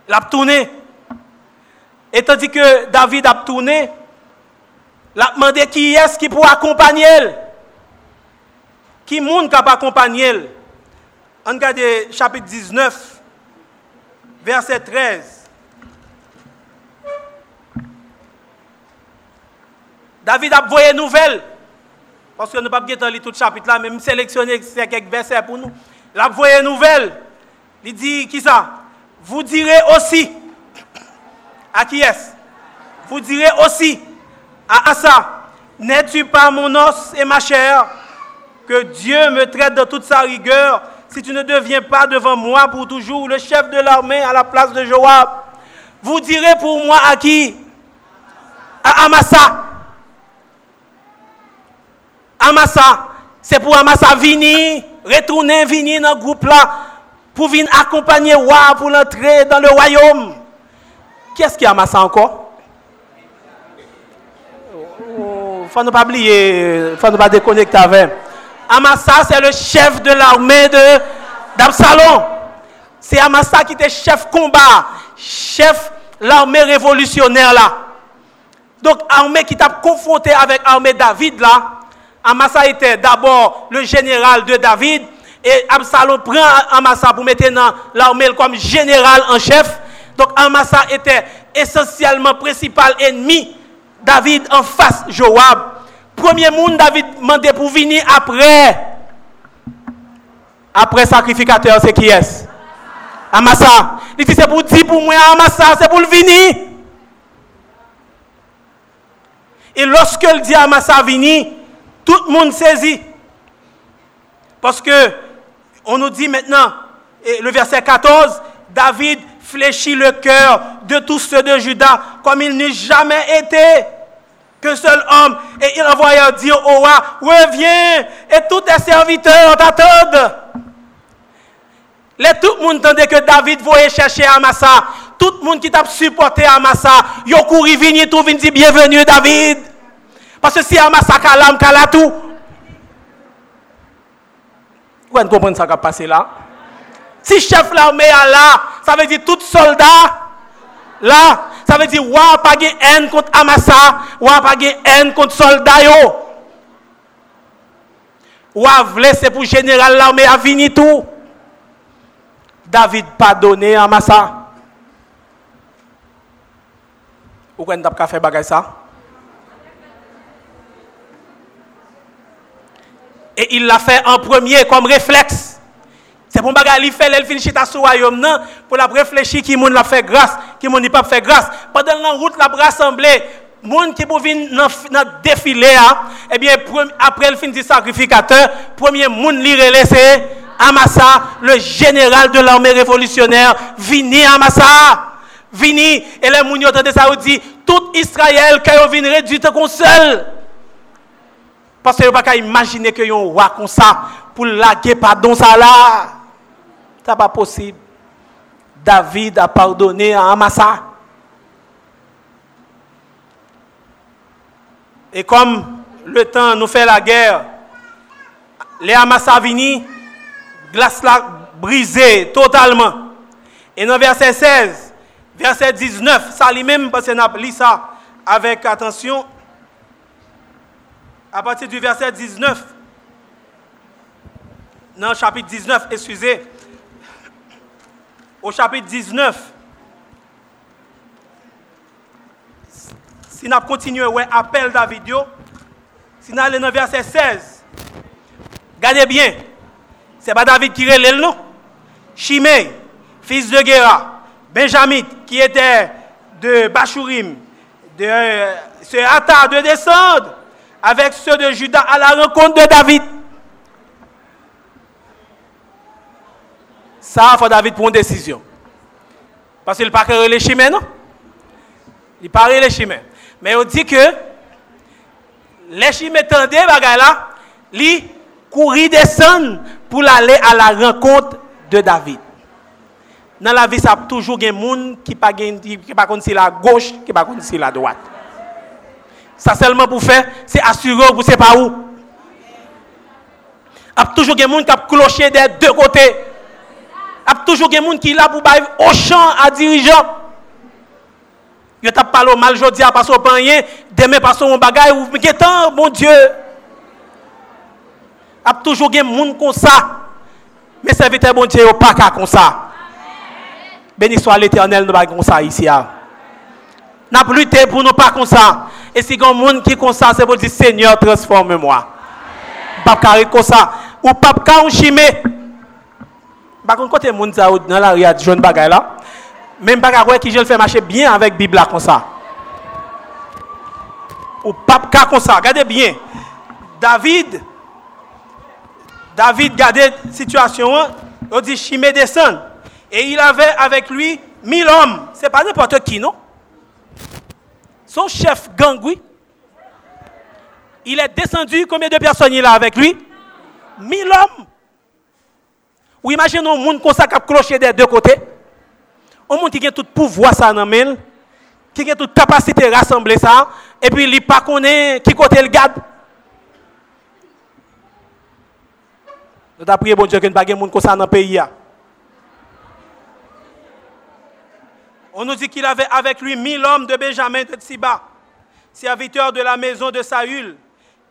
L'a tourné. Et tandis que David a tourné, l'a demandé qui est-ce qui pourra accompagner Qui monde qui accompagner On regarde chapitre 19, verset 13. David a une nouvelle. Parce que nous ne pouvons pas lire tout le chapitre là, mais sélectionner quelques versets pour nous. Il a une nouvelle. Il dit qui ça? Vous direz aussi. À qui est-ce? Vous direz aussi à Asa N'es-tu pas mon os et ma chair? Que Dieu me traite de toute sa rigueur si tu ne deviens pas devant moi pour toujours le chef de l'armée à la place de Joab. Vous direz pour moi à qui? À Amasa. Amasa, c'est pour Amasa venir, retourner, venir dans le groupe là, pour venir accompagner Wa pour l'entrer dans le royaume. Qui est-ce qui a encore? Ne faut pas oublier, faut pas déconnecter avec. Amasa, c'est le chef de l'armée d'Absalom. C'est Amasa qui était chef combat, chef l'armée révolutionnaire là. Donc, armée qui t'a confronté avec l'armée David là, Amasa était d'abord le général de David et Absalom prend Amasa pour mettre dans l'armée comme général en chef. Donc Amasa était essentiellement principal ennemi David en face Joab. Premier monde David demandé pour venir après. Après sacrificateur, c'est qui est Amasa. Il dit c'est pour dire pour moi Amasa, c'est pour le venir. Et lorsque il dit Amasa venir, tout le monde saisit. Parce que on nous dit maintenant, le verset 14, David fléchit le cœur de tous ceux de Judas comme il n'eût jamais été qu'un seul homme. Et il envoya dire au roi, reviens, et tous tes serviteurs t'attendent. Tout le monde entendait que David voyait chercher Amasa. Tout le monde qui t'a supporté Amasa, a couru venir tout venir dire bienvenue David. Parce que si Amasa kalam tout. Comprenez ce qui a passé là? Si chef l'armée est là, ça veut dire tout soldat là, ça veut dire wa pas de haine contre Amasa, wa pas de haine contre soldat yo. Wa vle c'est pour général l'armée à venir tout. David pardonné Amasa. Ou quand t'as fait bagay ça? Et il l'a fait en premier comme réflexe. C'est pour bagarre, il fait, il finit ta royaume, non, pour la réfléchir qui moun l'a fait grâce, qui moun pas fait grâce. Pendant la route, la rassemblé, moun qui pour venir dans défilé, hein, eh bien, après le fin du sacrificateur, premier moun li c'est Amasa, le général de l'armée révolutionnaire, vini Amasa. Vini, et les moun de ça, dit, tout Israël, quand ils viennent réduire comme seul. Parce que vous ne pouvez pas imaginer que un roi comme ça, pour laguer pardon ça là. Ce n'est pas possible. David a pardonné à Amasa. Et comme le temps nous fait la guerre, les Amasa vini, glace là brisée totalement. Et dans verset 16, verset 19, ça lui-même, parce a lu ça avec attention, à partir du verset 19. Non, chapitre 19, excusez. Au chapitre 19. Si nous continuons, ouais, appel David, Si nous allons dans verset 16, regardez bien. C'est pas David qui relève, non? Chimé, fils de Guéra, Benjamin, qui était de Bachurim, de euh, ce Atta de descendre avec ceux de Judas à la rencontre de David. Ça, il faut David prendre une décision. Parce qu'il ne pas les chimères, non? Il parle les chimères. Mais on dit que les chimères tendaient, là, ils courir descendre pour aller à la rencontre de David. Dans la vie, ça a toujours des gens qui ne pas si la gauche, qui ne pas si la droite. Ça seulement pour faire, c'est assurer que c'est pas où. Il y a toujours des gens qui ont cloché des deux côtés. Il y a toujours des gens qui là pour au champ à dirigeant. Je t'ai parlé mal aujourd'hui, parce que rien, demain parce mon bagage, ou temps, mon Dieu. A toujours des gens comme ça. Mais serviteur bon Dieu, pas comme ça. Béni soit l'éternel, nous pas comme ça ici. N'a plus lutté pour nous pas comme ça. Et si il a monde qui comme ça, c'est pour dire Seigneur, transforme-moi. Pas comme ça. Ou pas un chimé. Par contre, côté monde dans la rue, jeune bagaille là. Même bagaille qui je le fais marcher bien avec la Bible comme ça. Ou pas comme ça. Regardez bien. David, David, regardez la situation. On dit Chimé descend. Et il avait avec lui mille hommes. Ce n'est pas n'importe qui, non? Son chef gang, oui. Il est descendu, combien de personnes il a avec lui? Mille hommes. Ou imaginez un monde comme ça qui a cloché des deux côtés. Un monde qui a tout pouvoir ça dans qui a toute capacité de rassembler ça, et puis il ne pas connaît qui côté le garde. Nous avons prié, bon Dieu, qu'il n'y ait pas de monde comme ça dans le pays. On nous dit qu'il avait avec lui mille hommes de Benjamin de Tsiba, serviteurs de la maison de Saül,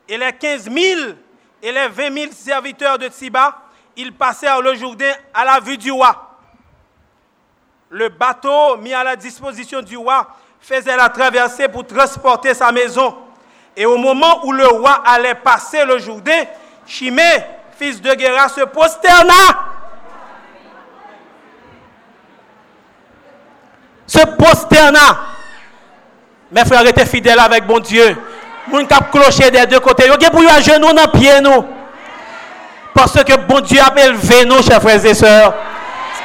et les quinze mille et les vingt mille serviteurs de Tsiba, ils passèrent le Jourdain à la vue du roi. Le bateau mis à la disposition du roi faisait la traversée pour transporter sa maison. Et au moment où le roi allait passer le Jourdain, Chimé, fils de Guéra, se prosterna Ce posterna. Mes frères étaient fidèles avec bon Dieu. Moun cap clocher des deux côtés. Yo pour à genoux dans pied nous. Parce que bon Dieu a élevé nous, chers frères et sœurs.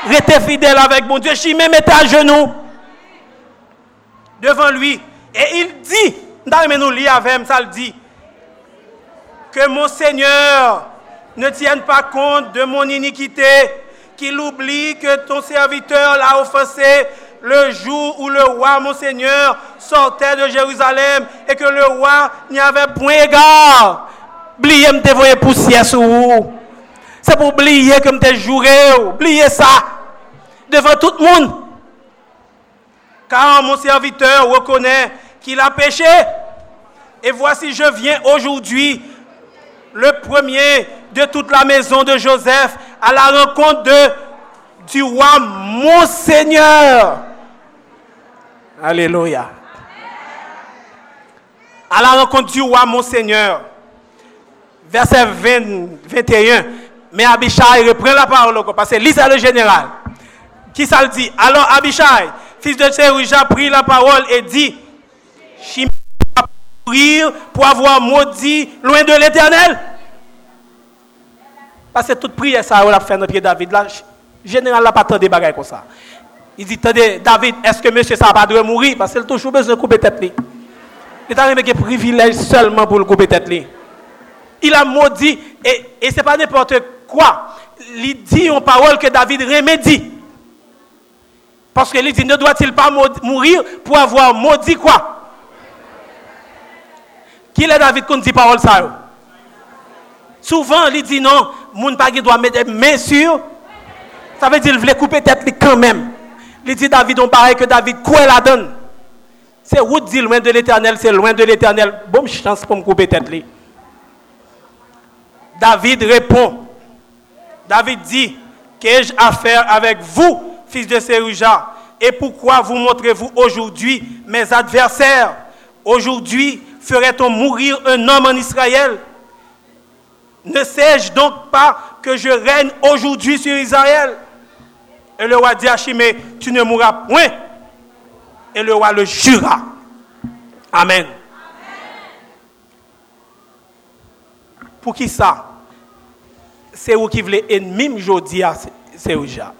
Restez fidèles avec bon Dieu. Je même à genoux devant lui. Et il dit, mais nous lire avec ça le dit, que mon Seigneur ne tienne pas compte de mon iniquité, qu'il oublie que ton serviteur l'a offensé le jour où le roi, mon Seigneur, sortait de Jérusalem et que le roi n'y avait point égard. Oubliez me dévoyer poussière sur vous. C'est pour oublier que me juré. Oubliez ça. Devant tout le monde. Car mon serviteur reconnaît qu'il a péché. Et voici, je viens aujourd'hui, le premier de toute la maison de Joseph, à la rencontre du roi, mon Seigneur. Alléluia. À la rencontre du roi, mon Seigneur. Verset 21. Mais Abishai reprend la parole parce que c'est le général. Qui ça le dit? Alors Abishai, fils de Tserouja, prit la parole et dit Chimé va mourir pour avoir maudit loin de l'éternel. Parce que toute prière, ça, on a fait notre pied David. Là, général n'a pas tant de bagages comme ça. Il dit, attendez, David, est-ce que monsieur ça pas doit mourir Parce qu'il a toujours besoin de couper tête. Il a un privilège seulement pour le couper tête. Il a maudit, et, et ce n'est pas n'importe quoi. Il dit une parole que David remédie. Parce qu'il dit, ne doit-il pas mourir pour avoir maudit quoi? Qui est David qu'on dit parole ça? Souvent, il dit non, mon pas doit mettre main sur. Ça veut dire qu'il voulait couper tête quand même. Il dit David, on paraît que David, quoi la donne C'est où dit loin de l'éternel, c'est loin de l'éternel. Bonne chance pour me couper tête. David répond. David dit, qu'ai-je affaire avec vous, fils de Séruja? Et pourquoi vous montrez-vous aujourd'hui mes adversaires? Aujourd'hui, ferait-on mourir un homme en Israël? Ne sais-je donc pas que je règne aujourd'hui sur Israël? Et le roi dit à Chimé, tu ne mourras point. Et le roi le jura. Amen. Pour qui ça? C'est vous qui voulez ennemi aujourd'hui, c'est vous déjà.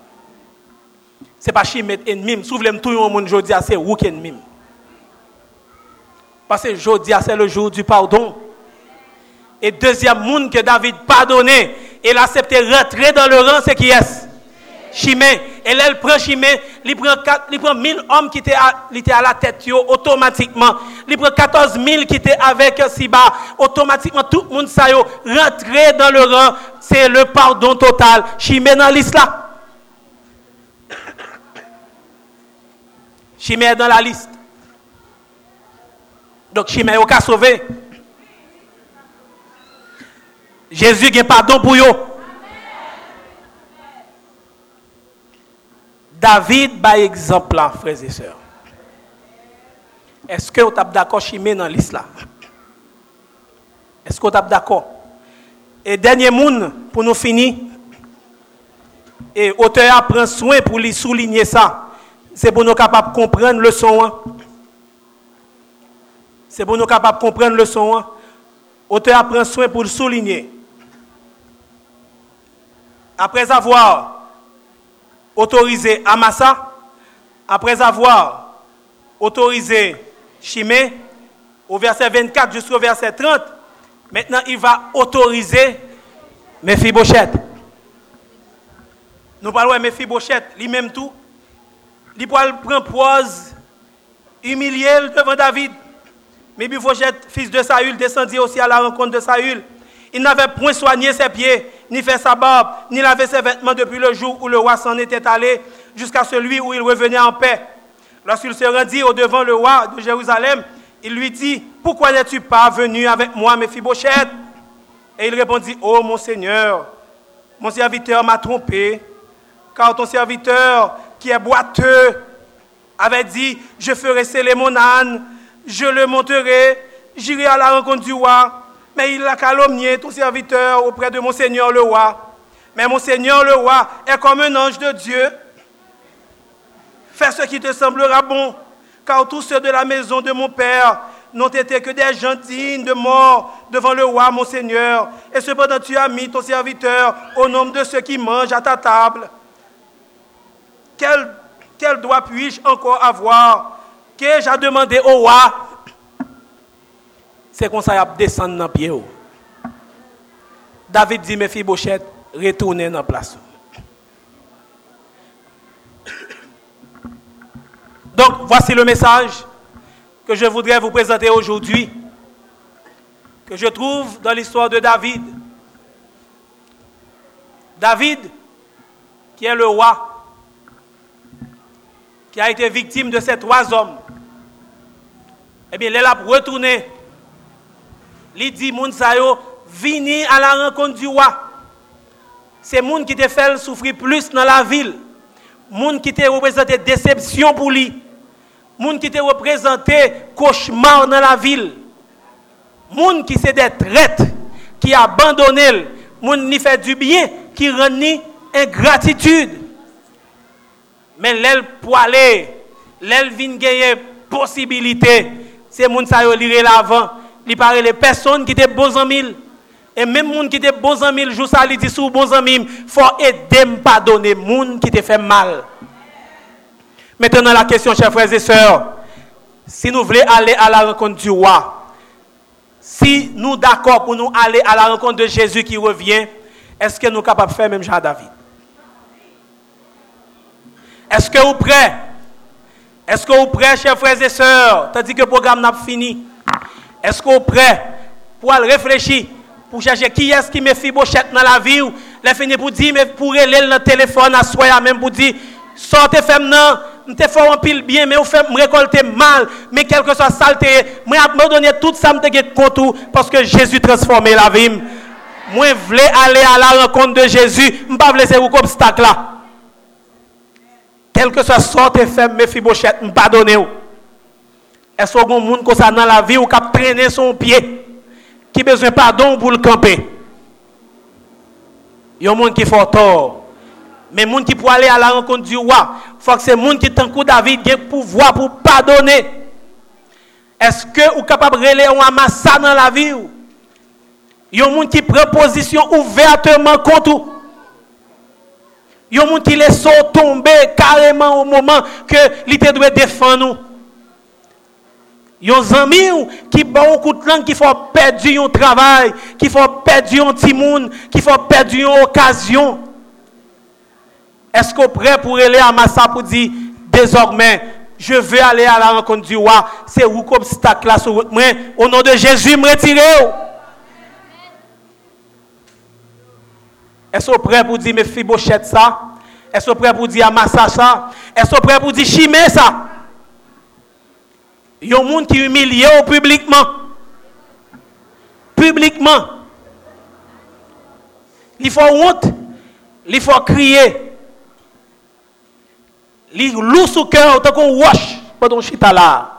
C'est pas Chimé ennemi. Si vous voulez tout le monde aujourd'hui, c'est vous qui ennemi. Parce que aujourd'hui, c'est le jour du pardon. Et deuxième monde que David pardonné, il accepté rentrer dans le rang, c'est qui est Chimé. Et là, il prend Chimé, il prend, il prend 1000 hommes qui étaient à, à la tête automatiquement. Il prend 14 000 qui étaient avec Siba. Automatiquement, tout le monde ça rentrer dans le rang. C'est le pardon total. Chimé dans là. Chimé est dans la liste. Donc, Chimé est sauvé? Jésus a pardon pour eux. David, par exemple, là, frères et sœurs. Est-ce que vous êtes d'accord Chimé dans l'islam Est-ce que vous êtes d'accord? Et dernier monde, pour nous finir, et auteur prend soin pour lui souligner ça. C'est pour nous capables de comprendre le son. Hein. C'est pour nous capables de comprendre le son. Hein. Auteur prend soin pour le souligner. Après avoir autorisé Amasa, après avoir autorisé Chimé, au verset 24 jusqu'au verset 30, maintenant il va autoriser Mephibosheth. Nous parlons de Mephibosheth, lui-même tout. Il prend pause, humilié devant David. Mephibosheth, fils de Saül, descendit aussi à la rencontre de Saül. Il n'avait point soigné ses pieds, ni fait sa barbe, ni lavé ses vêtements depuis le jour où le roi s'en était allé, jusqu'à celui où il revenait en paix. Lorsqu'il se rendit au devant le roi de Jérusalem, il lui dit, pourquoi n'es-tu pas venu avec moi, Mephibosheth Et il répondit, oh mon Seigneur, mon serviteur m'a trompé, car ton serviteur qui est boiteux avait dit, je ferai sceller mon âne, je le monterai, j'irai à la rencontre du roi mais il a calomnié ton serviteur auprès de mon Seigneur le roi. Mais mon Seigneur le roi est comme un ange de Dieu. Fais ce qui te semblera bon, car tous ceux de la maison de mon Père n'ont été que des gens de mort devant le roi, mon Seigneur. Et cependant, tu as mis ton serviteur au nombre de ceux qui mangent à ta table. Quel, quel droit puis-je encore avoir? Qu'ai-je à demander au roi? C'est comme ça qu'il descendre dans pied. David dit, mes filles Bochette, retournez dans la place. Donc, voici le message que je voudrais vous présenter aujourd'hui, que je trouve dans l'histoire de David. David, qui est le roi, qui a été victime de ces trois hommes, eh bien, il est là pour retourner il dit, moun sa vini à la rencontre du roi. C'est moun qui te fait souffrir plus dans la ville. Moun qui te représenté déception pour lui. Moun qui te représenté cauchemar dans la ville. Moun qui c'est des traites, qui abandonné, moun qui fait du bien, qui rend ingratitude. Mais l'aile poilée, l'aile vin gagner possibilité, c'est moun sa yo l'avant il paraît les personnes qui étaient bons amis. Et même les gens qui étaient bons amis, jour ça, dit sous bons amis, faut aider à pardonner les gens qui te fait mal. Maintenant, la question, chers frères et sœurs, si nous voulons aller à la rencontre du roi, si nous sommes d'accord pour nous aller à la rencontre de Jésus qui revient, est-ce que nous sommes capables de faire même Jean David? Est-ce que vous prêts? Est-ce que vous prêts, chers frères et sœurs? Tandis que le programme n'a pas fini. Est-ce qu'on est prêt pour réfléchir, pour chercher qui est-ce qui me fait bochette dans la vie ou? Les pour dire, mais pour aller le téléphone à soi même pour dire, sortez femme non, je te fais un pile bien, mais faites me récolter mal, mais quelque soit saleté, moi me donner tout ça, me contour parce que Jésus transformé la vie. Je voulais aller à la rencontre de Jésus, je ne pas laisser vous obstacle là. Quel que soit sorte femme, mes fibochettes, je ne pas donner. Est-ce un monde comme ça dans la vie ou qui a traîné son pied, qui besoin de pardon pour le camper? Il y a un monde qui fait tort. Mais monde qui pour aller à la rencontre du roi, faut que c'est monde qui en coup David qui pouvoir pour pardonner. Est-ce que vous capable de relayer un massacre dans la vie? Il y a un monde qui prend position ouvertement contre vous. Il y a un monde qui laisse tomber carrément au moment que l'ité doit défendre nous. Y a des amis qui ont beaucoup de langue, qui font perdre un travail, qui font perdre un petit monde, qui font perdre une occasion. Est-ce qu'on est prêt pour aller à dire désormais, je veux aller à la rencontre du roi, c'est où obstacle là sur moi, au nom de Jésus, retirer. Est-ce qu'on est prêt pour dire mes fibochettes ça? Est-ce qu'on est prêt pour dire? Est-ce qu'on est prêt pour dire Chimé ça? Il y a un monde qui humilie publiquement. Publiquement. Il faut honte. Il faut crier. Il loue sous cœur, tant qu'on wash pendant chita là.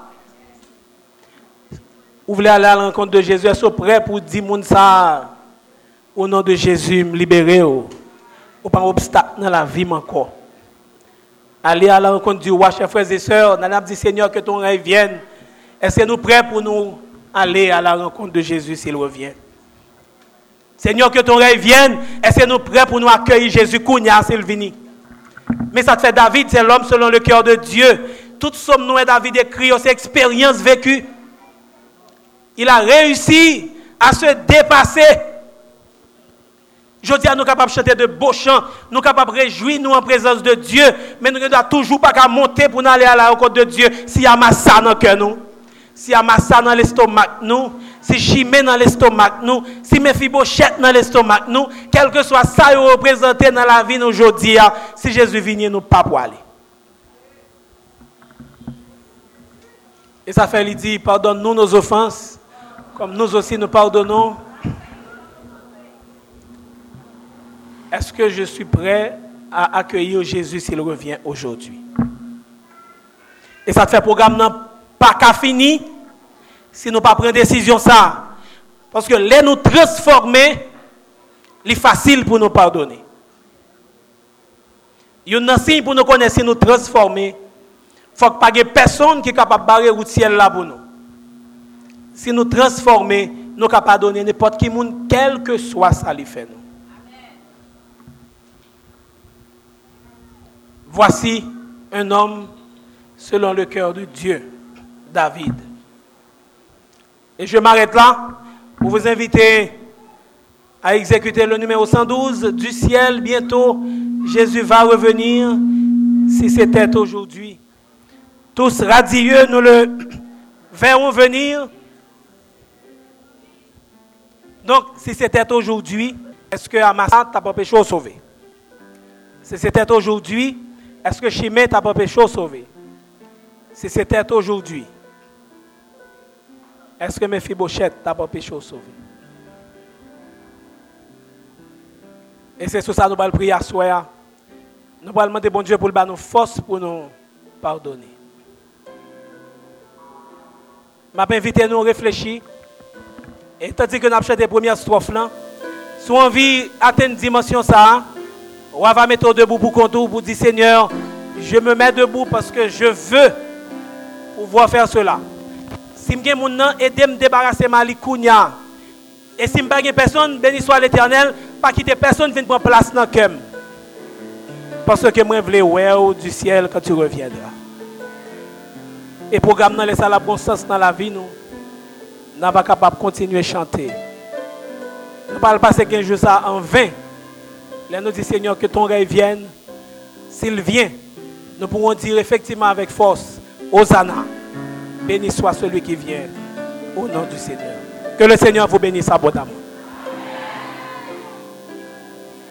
Vous voulez aller à la rencontre de Jésus, est-ce prêt pour dire ça au nom de Jésus, me libérer ou pas obstacle dans la vie encore. Aller à la rencontre du chers frères et sœurs, avons dit Seigneur que ton règne vienne. Est-ce que nous prêts pour nous aller à la rencontre de Jésus s'il revient? Seigneur, que ton règne vienne. Est-ce que nous prêts pour nous accueillir Jésus Kounia s'il vient? Mais ça te fait David, c'est l'homme selon le cœur de Dieu. Toute somme nous David écrit, c'est expérience vécue. Il a réussi à se dépasser. Je dis à nous capables de chanter de beaux chants, nous capables de réjouir nous en présence de Dieu, mais nous ne devons toujours pas monter pour aller à la rencontre de Dieu s'il y a massa dans le cœur nous. S'il y a massa dans l'estomac nous, si chimé dans l'estomac nous, si mes dans l'estomac nous, quel que soit ça représenté dans la vie aujourd'hui, hein, si Jésus vient nous pas pour aller. Et ça fait, il dit, pardonne-nous nos offenses, comme nous aussi nous pardonnons. Est-ce que je suis prêt à accueillir Jésus s'il revient aujourd'hui? Et ça fait programme pas qu'à fini si nous pas prendre décision ça. Parce que les nous transformer, c'est facile pour nous pardonner. Il y a un signe pour nous connaître si nous transformer. Il faut pas que personne qui est capable de barrer le ciel là pour nous. Si nous transformer, nous sommes capables de n'importe qui monde, quel que soit ça qui fait nous. Voici un homme selon le cœur de Dieu, David. Et je m'arrête là pour vous inviter à exécuter le numéro 112 du ciel. Bientôt, Jésus va revenir si c'était aujourd'hui. Tous radieux, nous le [CLEARS THROAT] verrons venir. Donc, si c'était aujourd'hui, est-ce que Amasa t'a pas péché au sauver? Si c'était aujourd'hui, est-ce que Chimé t'a pas péché au sauver? Si c'était aujourd'hui, est-ce que mes fibochettes t'as pas péché au sauver? Et c'est sur ça que nous allons prier à soi. Nous allons demander bon Dieu pour nous force pour nous pardonner. Je invité à nous réfléchir. Et tandis que nous avons chanté la première strophe là, si on envie d'atteindre une dimension ça, on va mettre debout pour contour pour dire Seigneur, je me mets debout parce que je veux pouvoir faire cela. Si je mon nom, aidez me débarrasser de kounya. Et si je pas personne, béni soit l'éternel, pas quitter personne vienne prendre place dans le. Parce que je veux du ciel quand tu reviendras. Et programme dans les salles bon sens dans la vie, nous, nous pas capable de continuer à chanter. Nous ne pas passer 15 jours ça en vain. Là, nous disons, Seigneur, que ton règne vienne. S'il vient, nous pourrons dire effectivement avec force, Hosanna. Béni soit celui qui vient au nom du Seigneur. Que le Seigneur vous bénisse abondamment.